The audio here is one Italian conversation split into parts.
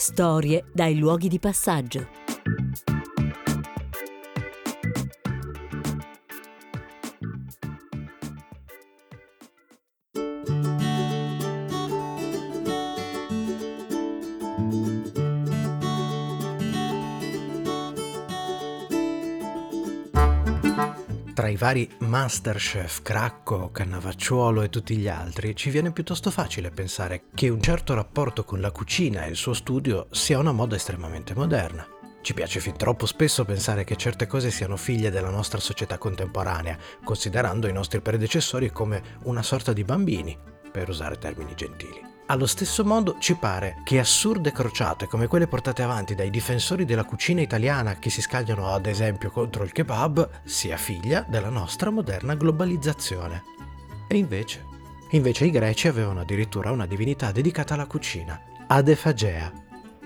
Storie dai luoghi di passaggio. Tra i vari Masterchef, Cracco, Cannavacciuolo e tutti gli altri, ci viene piuttosto facile pensare che un certo rapporto con la cucina e il suo studio sia una moda estremamente moderna. Ci piace fin troppo spesso pensare che certe cose siano figlie della nostra società contemporanea, considerando i nostri predecessori come una sorta di bambini, per usare termini gentili. Allo stesso modo ci pare che assurde crociate come quelle portate avanti dai difensori della cucina italiana che si scagliano ad esempio contro il kebab sia figlia della nostra moderna globalizzazione. E invece? Invece i greci avevano addirittura una divinità dedicata alla cucina, Adefagea,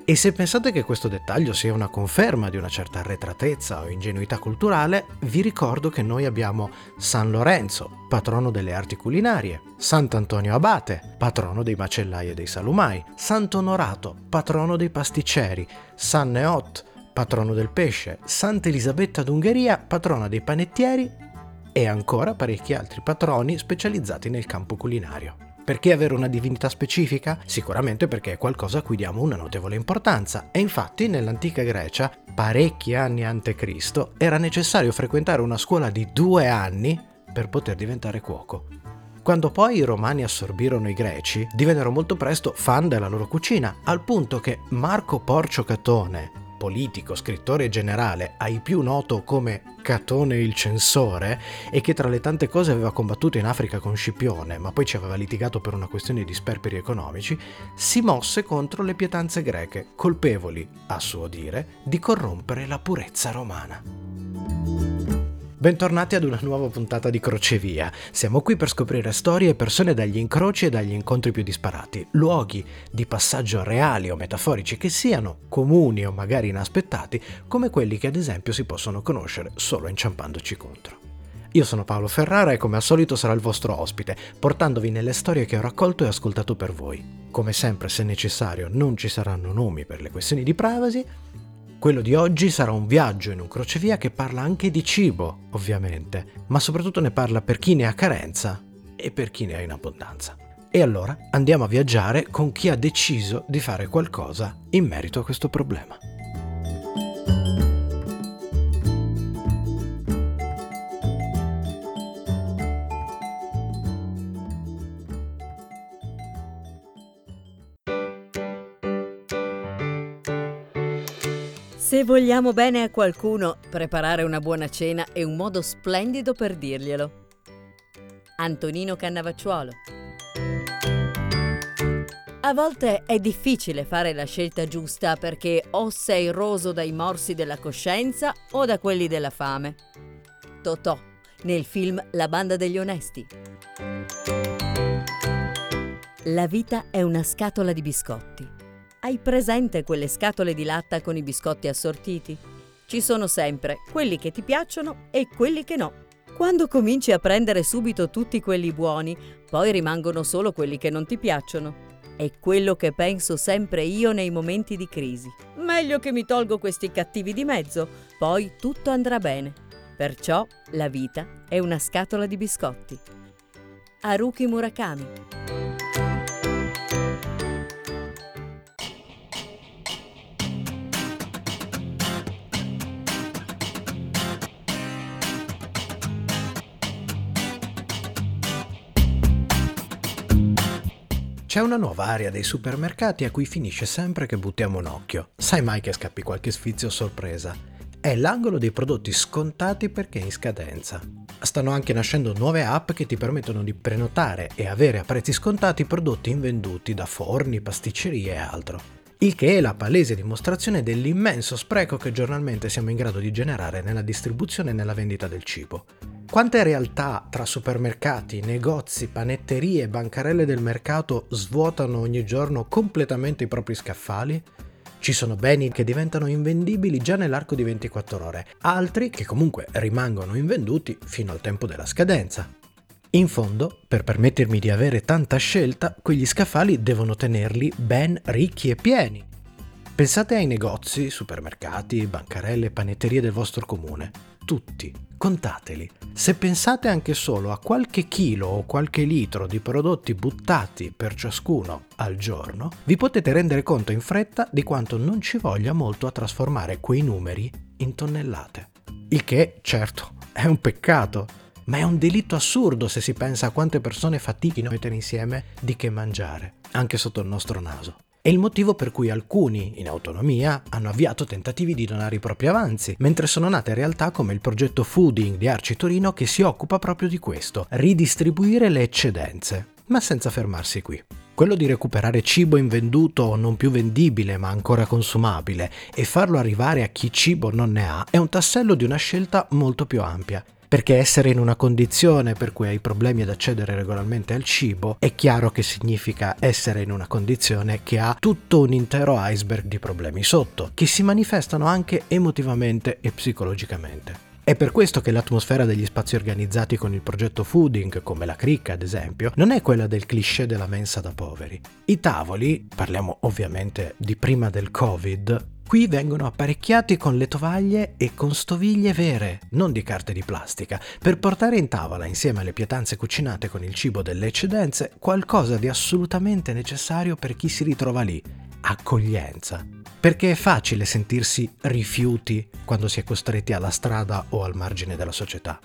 e se pensate che questo dettaglio sia una conferma di una certa arretratezza o ingenuità culturale, vi ricordo che noi abbiamo San Lorenzo, patrono delle arti culinarie, Sant'Antonio Abate, patrono dei macellai e dei salumai, Sant'Onorato, patrono dei pasticceri, San Neot, patrono del pesce, Santa Elisabetta d'Ungheria, patrona dei panettieri e ancora parecchi altri patroni specializzati nel campo culinario. Perché avere una divinità specifica? Sicuramente perché è qualcosa a cui diamo una notevole importanza e infatti nell'antica Grecia, parecchi anni a.C., era necessario frequentare una scuola di due anni per poter diventare cuoco. Quando poi i romani assorbirono i greci, divennero molto presto fan della loro cucina, al punto che Marco Porcio Catone, politico, scrittore generale, ai più noto come Catone il censore, e che tra le tante cose aveva combattuto in Africa con Scipione, ma poi ci aveva litigato per una questione di sperperi economici, si mosse contro le pietanze greche, colpevoli, a suo dire, di corrompere la purezza romana. Bentornati ad una nuova puntata di Crocevia. Siamo qui per scoprire storie e persone dagli incroci e dagli incontri più disparati, luoghi di passaggio reali o metaforici che siano comuni o magari inaspettati, come quelli che ad esempio si possono conoscere solo inciampandoci contro. Io sono Paolo Ferrara e come al solito sarò il vostro ospite, portandovi nelle storie che ho raccolto e ascoltato per voi. Come sempre, se necessario, non ci saranno nomi per le questioni di privacy, quello di oggi sarà un viaggio in un crocevia che parla anche di cibo, ovviamente, ma soprattutto ne parla per chi ne ha carenza e per chi ne ha in abbondanza. E allora andiamo a viaggiare con chi ha deciso di fare qualcosa in merito a questo problema. Se vogliamo bene a qualcuno, preparare una buona cena è un modo splendido per dirglielo. Antonino Cannavacciuolo A volte è difficile fare la scelta giusta perché o sei roso dai morsi della coscienza o da quelli della fame. Totò, nel film La banda degli onesti. La vita è una scatola di biscotti. Hai presente quelle scatole di latta con i biscotti assortiti? Ci sono sempre quelli che ti piacciono e quelli che no. Quando cominci a prendere subito tutti quelli buoni, poi rimangono solo quelli che non ti piacciono. È quello che penso sempre io nei momenti di crisi. Meglio che mi tolgo questi cattivi di mezzo, poi tutto andrà bene. Perciò la vita è una scatola di biscotti. Haruki Murakami C'è una nuova area dei supermercati a cui finisce sempre che buttiamo un occhio. Sai mai che scappi qualche sfizio sorpresa? È l'angolo dei prodotti scontati perché in scadenza. Stanno anche nascendo nuove app che ti permettono di prenotare e avere a prezzi scontati prodotti invenduti da forni, pasticcerie e altro. Il che è la palese dimostrazione dell'immenso spreco che giornalmente siamo in grado di generare nella distribuzione e nella vendita del cibo. Quante realtà tra supermercati, negozi, panetterie e bancarelle del mercato svuotano ogni giorno completamente i propri scaffali? Ci sono beni che diventano invendibili già nell'arco di 24 ore, altri che comunque rimangono invenduti fino al tempo della scadenza. In fondo, per permettermi di avere tanta scelta, quegli scaffali devono tenerli ben ricchi e pieni. Pensate ai negozi, supermercati, bancarelle, panetterie del vostro comune. Tutti, contateli. Se pensate anche solo a qualche chilo o qualche litro di prodotti buttati per ciascuno al giorno, vi potete rendere conto in fretta di quanto non ci voglia molto a trasformare quei numeri in tonnellate. Il che, certo, è un peccato, ma è un delitto assurdo se si pensa a quante persone fatichino a mettere insieme di che mangiare, anche sotto il nostro naso. È il motivo per cui alcuni, in autonomia, hanno avviato tentativi di donare i propri avanzi, mentre sono nate realtà come il progetto Fooding di Arci Torino che si occupa proprio di questo, ridistribuire le eccedenze, ma senza fermarsi qui. Quello di recuperare cibo invenduto o non più vendibile ma ancora consumabile e farlo arrivare a chi cibo non ne ha è un tassello di una scelta molto più ampia perché essere in una condizione per cui hai problemi ad accedere regolarmente al cibo è chiaro che significa essere in una condizione che ha tutto un intero iceberg di problemi sotto, che si manifestano anche emotivamente e psicologicamente. È per questo che l'atmosfera degli spazi organizzati con il progetto Fooding, come la cricca ad esempio, non è quella del cliché della mensa da poveri. I tavoli, parliamo ovviamente di prima del Covid, Qui vengono apparecchiati con le tovaglie e con stoviglie vere, non di carte di plastica, per portare in tavola, insieme alle pietanze cucinate con il cibo delle eccedenze, qualcosa di assolutamente necessario per chi si ritrova lì, accoglienza. Perché è facile sentirsi rifiuti quando si è costretti alla strada o al margine della società.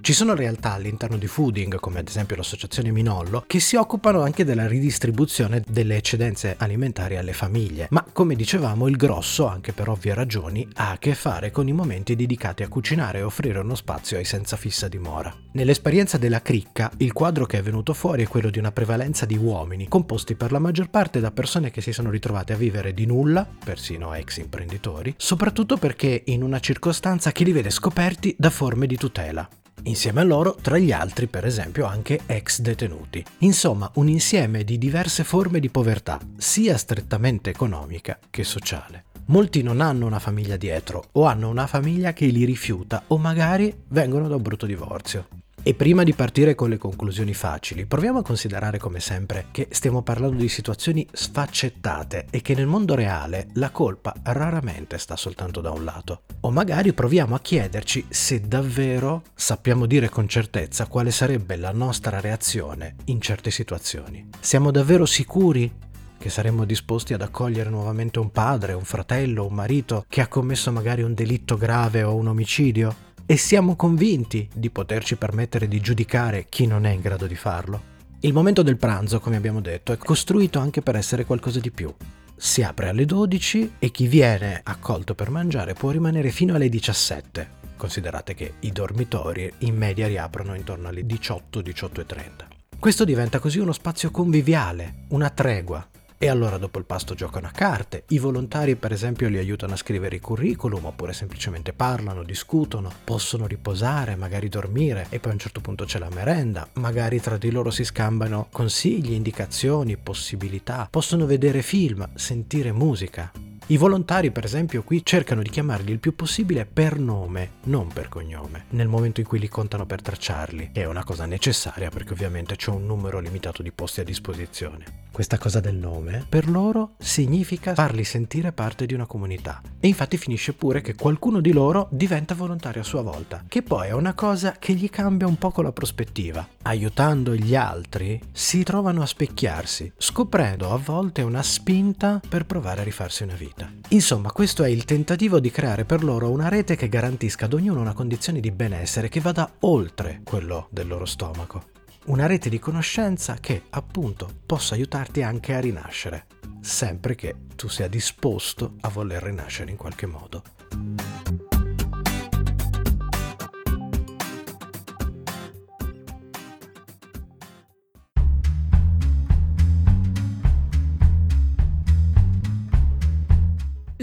Ci sono realtà all'interno di Fooding, come ad esempio l'associazione Minollo, che si occupano anche della ridistribuzione delle eccedenze alimentari alle famiglie, ma come dicevamo il grosso, anche per ovvie ragioni, ha a che fare con i momenti dedicati a cucinare e offrire uno spazio ai senza fissa dimora. Nell'esperienza della cricca, il quadro che è venuto fuori è quello di una prevalenza di uomini, composti per la maggior parte da persone che si sono ritrovate a vivere di nulla, persino ex imprenditori, soprattutto perché in una circostanza che li vede scoperti da forme di tutela. Insieme a loro, tra gli altri, per esempio, anche ex detenuti. Insomma, un insieme di diverse forme di povertà, sia strettamente economica che sociale. Molti non hanno una famiglia dietro o hanno una famiglia che li rifiuta o magari vengono da un brutto divorzio. E prima di partire con le conclusioni facili, proviamo a considerare come sempre che stiamo parlando di situazioni sfaccettate e che nel mondo reale la colpa raramente sta soltanto da un lato. O magari proviamo a chiederci se davvero sappiamo dire con certezza quale sarebbe la nostra reazione in certe situazioni. Siamo davvero sicuri che saremmo disposti ad accogliere nuovamente un padre, un fratello, un marito che ha commesso magari un delitto grave o un omicidio? E siamo convinti di poterci permettere di giudicare chi non è in grado di farlo. Il momento del pranzo, come abbiamo detto, è costruito anche per essere qualcosa di più. Si apre alle 12 e chi viene accolto per mangiare può rimanere fino alle 17. Considerate che i dormitori in media riaprono intorno alle 18, 18 e 30. Questo diventa così uno spazio conviviale, una tregua, e allora dopo il pasto giocano a carte. I volontari per esempio li aiutano a scrivere i curriculum oppure semplicemente parlano, discutono, possono riposare, magari dormire e poi a un certo punto c'è la merenda. Magari tra di loro si scambiano consigli, indicazioni, possibilità. Possono vedere film, sentire musica. I volontari, per esempio, qui cercano di chiamarli il più possibile per nome, non per cognome, nel momento in cui li contano per tracciarli. È una cosa necessaria perché ovviamente c'è un numero limitato di posti a disposizione. Questa cosa del nome, per loro, significa farli sentire parte di una comunità. E infatti finisce pure che qualcuno di loro diventa volontario a sua volta, che poi è una cosa che gli cambia un poco la prospettiva. Aiutando gli altri, si trovano a specchiarsi, scoprendo a volte una spinta per provare a rifarsi una vita. Insomma, questo è il tentativo di creare per loro una rete che garantisca ad ognuno una condizione di benessere che vada oltre quello del loro stomaco una rete di conoscenza che appunto possa aiutarti anche a rinascere, sempre che tu sia disposto a voler rinascere in qualche modo.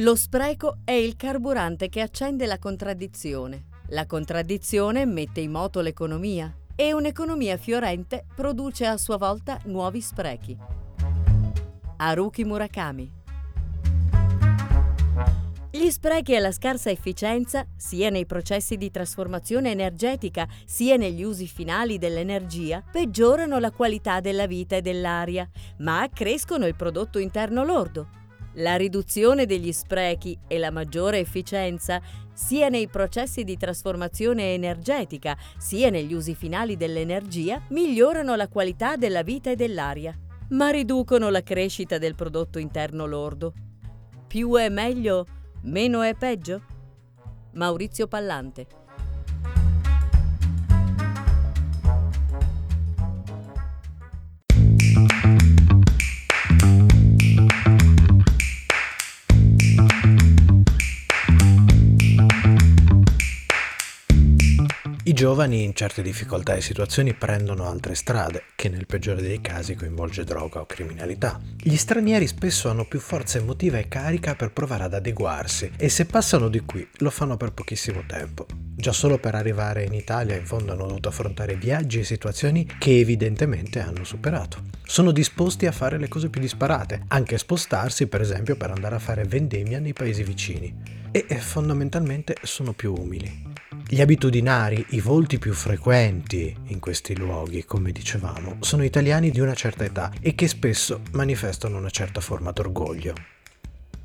Lo spreco è il carburante che accende la contraddizione. La contraddizione mette in moto l'economia e un'economia fiorente produce a sua volta nuovi sprechi. Haruki Murakami gli sprechi e la scarsa efficienza, sia nei processi di trasformazione energetica sia negli usi finali dell'energia, peggiorano la qualità della vita e dell'aria, ma accrescono il prodotto interno lordo. La riduzione degli sprechi e la maggiore efficienza, sia nei processi di trasformazione energetica sia negli usi finali dell'energia, migliorano la qualità della vita e dell'aria, ma riducono la crescita del prodotto interno lordo. Più è meglio Meno è peggio? Maurizio Pallante giovani in certe difficoltà e situazioni prendono altre strade, che nel peggiore dei casi coinvolge droga o criminalità. Gli stranieri spesso hanno più forza emotiva e carica per provare ad adeguarsi e se passano di qui lo fanno per pochissimo tempo. Già solo per arrivare in Italia in fondo hanno dovuto affrontare viaggi e situazioni che evidentemente hanno superato. Sono disposti a fare le cose più disparate, anche spostarsi per esempio per andare a fare vendemmia nei paesi vicini. E fondamentalmente sono più umili. Gli abitudinari, i volti più frequenti in questi luoghi, come dicevamo, sono italiani di una certa età e che spesso manifestano una certa forma d'orgoglio.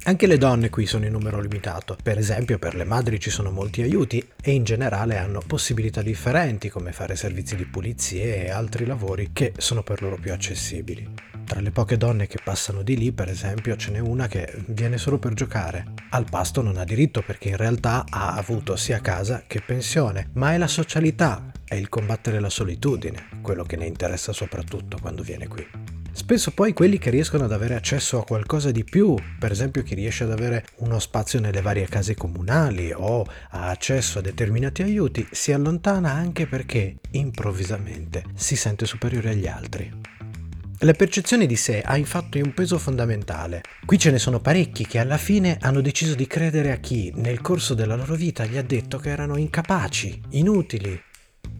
Anche le donne qui sono in numero limitato, per esempio per le madri ci sono molti aiuti e in generale hanno possibilità differenti come fare servizi di pulizie e altri lavori che sono per loro più accessibili. Tra le poche donne che passano di lì, per esempio, ce n'è una che viene solo per giocare. Al pasto non ha diritto perché in realtà ha avuto sia casa che pensione, ma è la socialità, è il combattere la solitudine, quello che ne interessa soprattutto quando viene qui. Spesso poi quelli che riescono ad avere accesso a qualcosa di più, per esempio chi riesce ad avere uno spazio nelle varie case comunali o ha accesso a determinati aiuti, si allontana anche perché improvvisamente si sente superiore agli altri. La percezione di sé ha infatti un peso fondamentale. Qui ce ne sono parecchi che alla fine hanno deciso di credere a chi nel corso della loro vita gli ha detto che erano incapaci, inutili,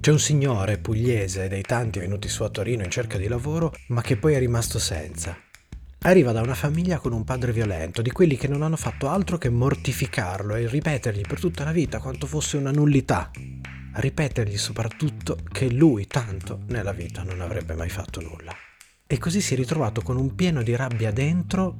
c'è un signore pugliese dei tanti venuti su a Torino in cerca di lavoro, ma che poi è rimasto senza. Arriva da una famiglia con un padre violento, di quelli che non hanno fatto altro che mortificarlo e ripetergli per tutta la vita quanto fosse una nullità. Ripetergli soprattutto che lui tanto nella vita non avrebbe mai fatto nulla. E così si è ritrovato con un pieno di rabbia dentro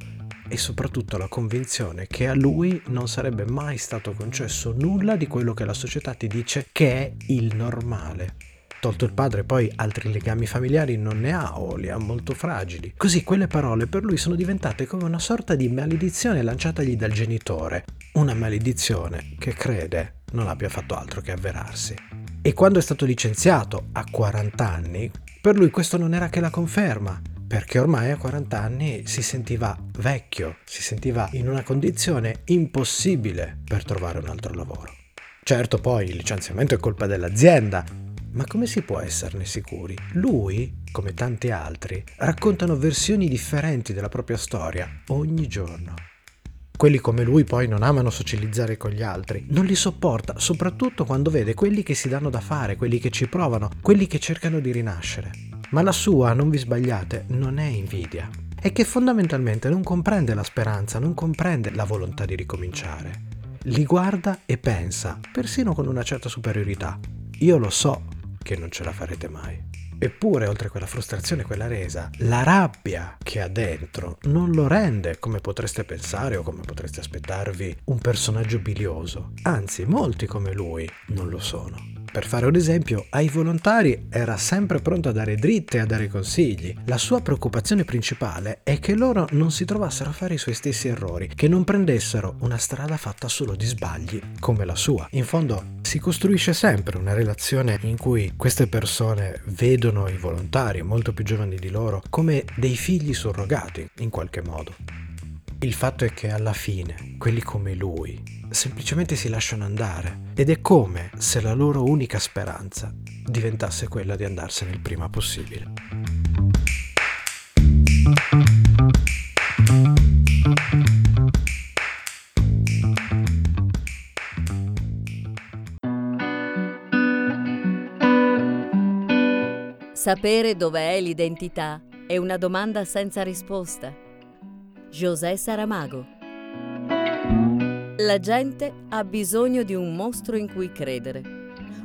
e soprattutto la convinzione che a lui non sarebbe mai stato concesso nulla di quello che la società ti dice che è il normale. Tolto il padre, poi altri legami familiari non ne ha o li ha molto fragili. Così quelle parole per lui sono diventate come una sorta di maledizione lanciatagli dal genitore. Una maledizione che crede non abbia fatto altro che avverarsi. E quando è stato licenziato a 40 anni, per lui questo non era che la conferma perché ormai a 40 anni si sentiva vecchio, si sentiva in una condizione impossibile per trovare un altro lavoro. Certo poi il licenziamento è colpa dell'azienda, ma come si può esserne sicuri? Lui, come tanti altri, raccontano versioni differenti della propria storia ogni giorno. Quelli come lui poi non amano socializzare con gli altri, non li sopporta, soprattutto quando vede quelli che si danno da fare, quelli che ci provano, quelli che cercano di rinascere. Ma la sua, non vi sbagliate, non è invidia. È che fondamentalmente non comprende la speranza, non comprende la volontà di ricominciare. Li guarda e pensa, persino con una certa superiorità. Io lo so che non ce la farete mai. Eppure, oltre quella frustrazione, quella resa, la rabbia che ha dentro non lo rende, come potreste pensare o come potreste aspettarvi, un personaggio bilioso. Anzi, molti come lui non lo sono. Per fare un esempio, ai volontari era sempre pronto a dare dritte e a dare consigli. La sua preoccupazione principale è che loro non si trovassero a fare i suoi stessi errori, che non prendessero una strada fatta solo di sbagli come la sua. In fondo si costruisce sempre una relazione in cui queste persone vedono i volontari, molto più giovani di loro, come dei figli surrogati, in qualche modo. Il fatto è che alla fine quelli come lui semplicemente si lasciano andare ed è come se la loro unica speranza diventasse quella di andarsene il prima possibile. Sapere dov'è l'identità è una domanda senza risposta José Saramago. La gente ha bisogno di un mostro in cui credere,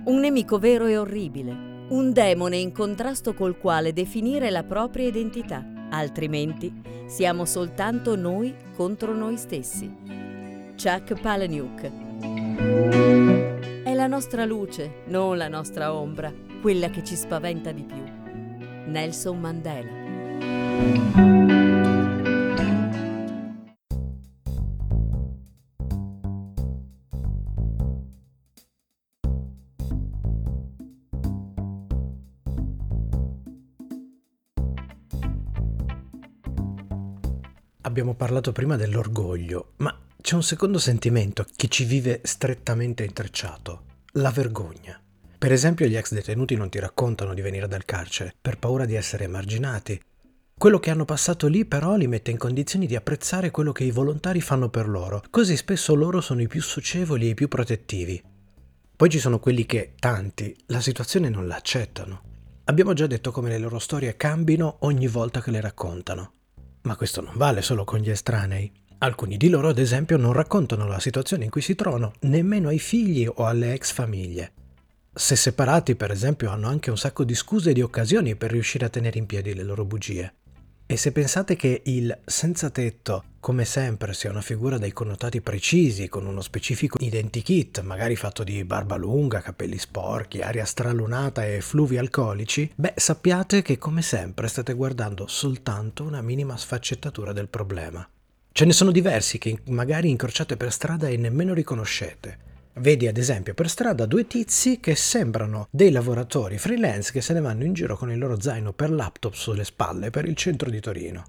un nemico vero e orribile, un demone in contrasto col quale definire la propria identità, altrimenti siamo soltanto noi contro noi stessi. Chuck Palahniuk. È la nostra luce, non la nostra ombra, quella che ci spaventa di più. Nelson Mandela. Abbiamo parlato prima dell'orgoglio, ma c'è un secondo sentimento che ci vive strettamente intrecciato, la vergogna. Per esempio gli ex detenuti non ti raccontano di venire dal carcere per paura di essere emarginati. Quello che hanno passato lì però li mette in condizioni di apprezzare quello che i volontari fanno per loro, così spesso loro sono i più socievoli e i più protettivi. Poi ci sono quelli che, tanti, la situazione non la accettano. Abbiamo già detto come le loro storie cambino ogni volta che le raccontano. Ma questo non vale solo con gli estranei. Alcuni di loro, ad esempio, non raccontano la situazione in cui si trovano nemmeno ai figli o alle ex famiglie. Se separati, per esempio, hanno anche un sacco di scuse e di occasioni per riuscire a tenere in piedi le loro bugie. E se pensate che il senza tetto, come sempre, sia una figura dai connotati precisi, con uno specifico identikit, magari fatto di barba lunga, capelli sporchi, aria stralunata e fluvi alcolici, beh, sappiate che come sempre state guardando soltanto una minima sfaccettatura del problema. Ce ne sono diversi che magari incrociate per strada e nemmeno riconoscete. Vedi ad esempio per strada due tizi che sembrano dei lavoratori freelance che se ne vanno in giro con il loro zaino per laptop sulle spalle per il centro di Torino.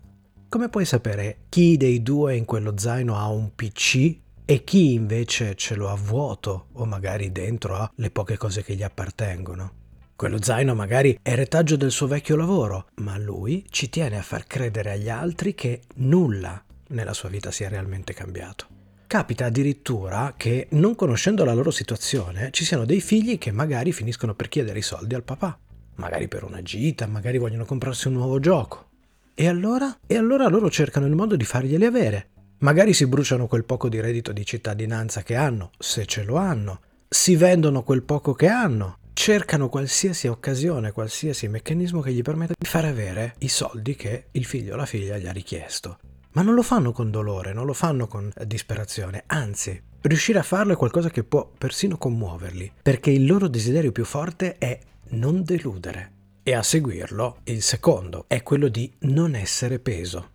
Come puoi sapere chi dei due in quello zaino ha un PC e chi invece ce lo ha vuoto o magari dentro ha le poche cose che gli appartengono? Quello zaino magari è retaggio del suo vecchio lavoro, ma lui ci tiene a far credere agli altri che nulla nella sua vita sia realmente cambiato. Capita addirittura che, non conoscendo la loro situazione, ci siano dei figli che magari finiscono per chiedere i soldi al papà, magari per una gita, magari vogliono comprarsi un nuovo gioco. E allora? E allora loro cercano il modo di farglieli avere. Magari si bruciano quel poco di reddito di cittadinanza che hanno, se ce lo hanno, si vendono quel poco che hanno, cercano qualsiasi occasione, qualsiasi meccanismo che gli permetta di far avere i soldi che il figlio o la figlia gli ha richiesto. Ma non lo fanno con dolore, non lo fanno con disperazione, anzi, riuscire a farlo è qualcosa che può persino commuoverli, perché il loro desiderio più forte è non deludere. E a seguirlo, il secondo, è quello di non essere peso.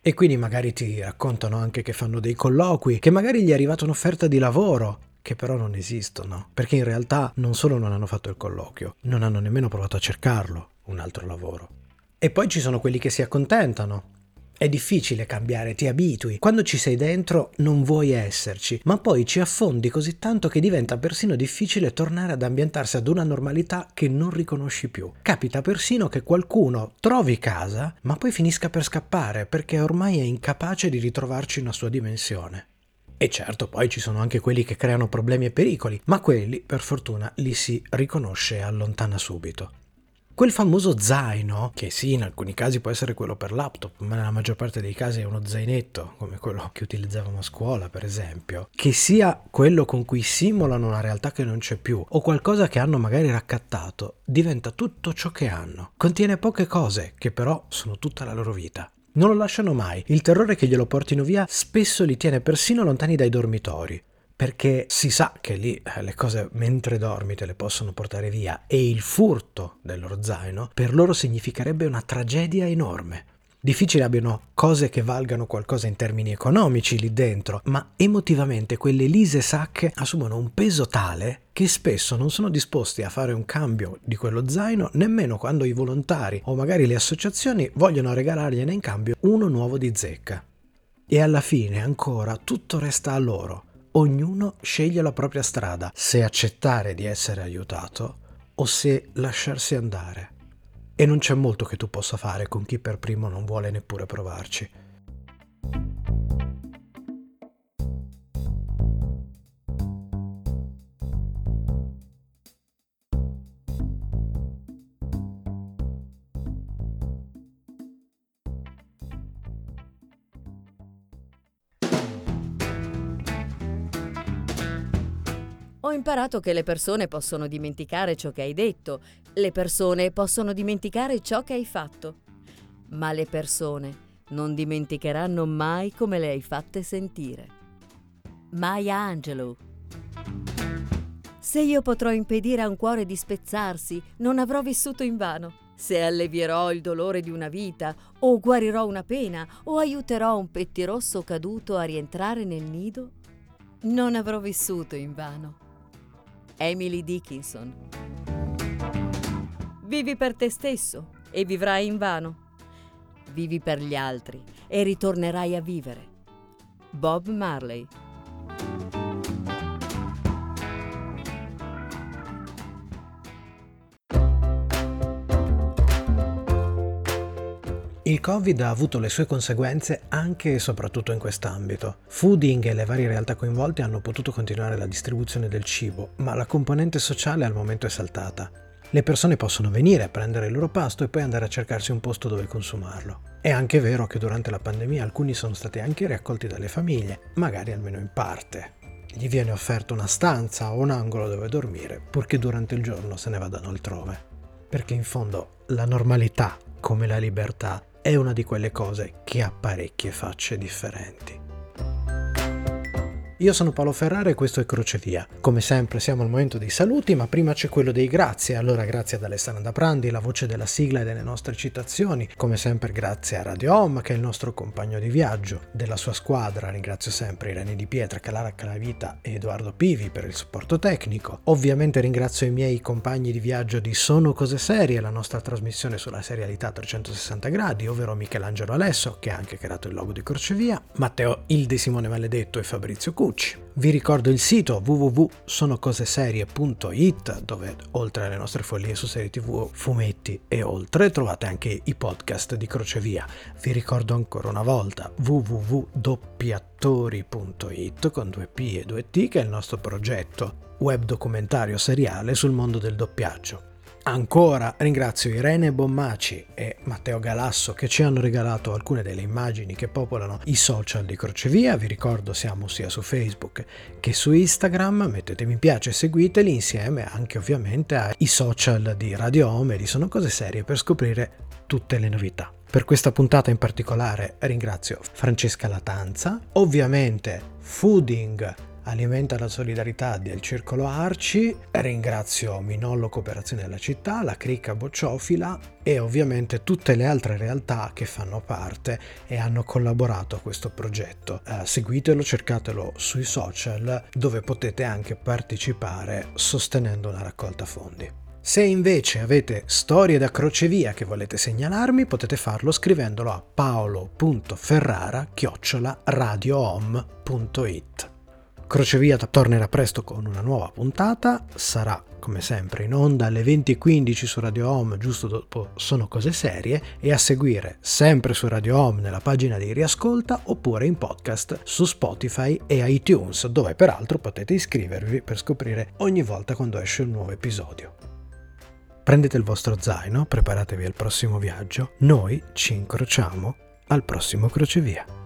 E quindi magari ti raccontano anche che fanno dei colloqui, che magari gli è arrivata un'offerta di lavoro, che però non esistono, perché in realtà non solo non hanno fatto il colloquio, non hanno nemmeno provato a cercarlo, un altro lavoro. E poi ci sono quelli che si accontentano, è difficile cambiare, ti abitui. Quando ci sei dentro non vuoi esserci, ma poi ci affondi così tanto che diventa persino difficile tornare ad ambientarsi ad una normalità che non riconosci più. Capita persino che qualcuno trovi casa, ma poi finisca per scappare perché ormai è incapace di ritrovarci una sua dimensione. E certo, poi ci sono anche quelli che creano problemi e pericoli, ma quelli, per fortuna, li si riconosce e allontana subito. Quel famoso zaino, che sì, in alcuni casi può essere quello per laptop, ma nella maggior parte dei casi è uno zainetto, come quello che utilizzavamo a scuola, per esempio, che sia quello con cui simulano una realtà che non c'è più, o qualcosa che hanno magari raccattato, diventa tutto ciò che hanno. Contiene poche cose, che però sono tutta la loro vita. Non lo lasciano mai. Il terrore che glielo portino via spesso li tiene persino lontani dai dormitori perché si sa che lì eh, le cose mentre dormi te le possono portare via e il furto del loro zaino per loro significherebbe una tragedia enorme. Difficile abbiano cose che valgano qualcosa in termini economici lì dentro, ma emotivamente quelle lise sacche assumono un peso tale che spesso non sono disposti a fare un cambio di quello zaino nemmeno quando i volontari o magari le associazioni vogliono regalargliene in cambio uno nuovo di zecca. E alla fine ancora tutto resta a loro ognuno sceglie la propria strada, se accettare di essere aiutato o se lasciarsi andare. E non c'è molto che tu possa fare con chi per primo non vuole neppure provarci. Ho imparato che le persone possono dimenticare ciò che hai detto, le persone possono dimenticare ciò che hai fatto, ma le persone non dimenticheranno mai come le hai fatte sentire. Maya Angelou Se io potrò impedire a un cuore di spezzarsi, non avrò vissuto invano. Se allevierò il dolore di una vita, o guarirò una pena, o aiuterò un pettirosso caduto a rientrare nel nido, non avrò vissuto invano. Emily Dickinson Vivi per te stesso e vivrai invano. Vivi per gli altri e ritornerai a vivere. Bob Marley Il Covid ha avuto le sue conseguenze anche e soprattutto in quest'ambito. Fooding e le varie realtà coinvolte hanno potuto continuare la distribuzione del cibo, ma la componente sociale al momento è saltata. Le persone possono venire a prendere il loro pasto e poi andare a cercarsi un posto dove consumarlo. È anche vero che durante la pandemia alcuni sono stati anche riaccolti dalle famiglie, magari almeno in parte. Gli viene offerta una stanza o un angolo dove dormire, purché durante il giorno se ne vadano altrove. Perché in fondo la normalità, come la libertà, è una di quelle cose che ha parecchie facce differenti. Io sono Paolo Ferrara e questo è Crocevia. Come sempre siamo al momento dei saluti, ma prima c'è quello dei grazie. Allora grazie ad Alessandra Prandi, la voce della sigla e delle nostre citazioni. Come sempre grazie a Radio Home, che è il nostro compagno di viaggio. Della sua squadra ringrazio sempre Irene Di Pietra, Calara Calavita e Edoardo Pivi per il supporto tecnico. Ovviamente ringrazio i miei compagni di viaggio di Sono Cose Serie, la nostra trasmissione sulla serialità 360 gradi, ovvero Michelangelo Alesso, che ha anche creato il logo di Crocevia, Matteo Il De Simone Maledetto e Fabrizio Cucci Cucci. Vi ricordo il sito www.sonocoseserie.it dove oltre alle nostre follie su serie tv, fumetti e oltre trovate anche i podcast di Crocevia. Vi ricordo ancora una volta www.doppiatori.it con due P e due T che è il nostro progetto web documentario seriale sul mondo del doppiaggio. Ancora ringrazio Irene Bommaci e Matteo Galasso che ci hanno regalato alcune delle immagini che popolano i social di Crocevia. Vi ricordo siamo sia su Facebook che su Instagram. Mettete mi piace e seguiteli insieme anche ovviamente ai social di Radio Home di Sono Cose Serie per scoprire tutte le novità. Per questa puntata in particolare ringrazio Francesca Latanza, ovviamente Fooding alimenta la solidarietà del Circolo Arci, ringrazio Minollo Cooperazione della Città, la Cricca Bocciofila e ovviamente tutte le altre realtà che fanno parte e hanno collaborato a questo progetto. Eh, seguitelo, cercatelo sui social dove potete anche partecipare sostenendo una raccolta fondi. Se invece avete storie da crocevia che volete segnalarmi, potete farlo scrivendolo a paolo.ferrara-radiohome.it. Crocevia tornerà presto con una nuova puntata, sarà come sempre in onda alle 20.15 su Radio Home, giusto dopo Sono cose serie, e a seguire sempre su Radio Home nella pagina di Riascolta oppure in podcast su Spotify e iTunes, dove peraltro potete iscrivervi per scoprire ogni volta quando esce un nuovo episodio. Prendete il vostro zaino, preparatevi al prossimo viaggio, noi ci incrociamo al prossimo crocevia.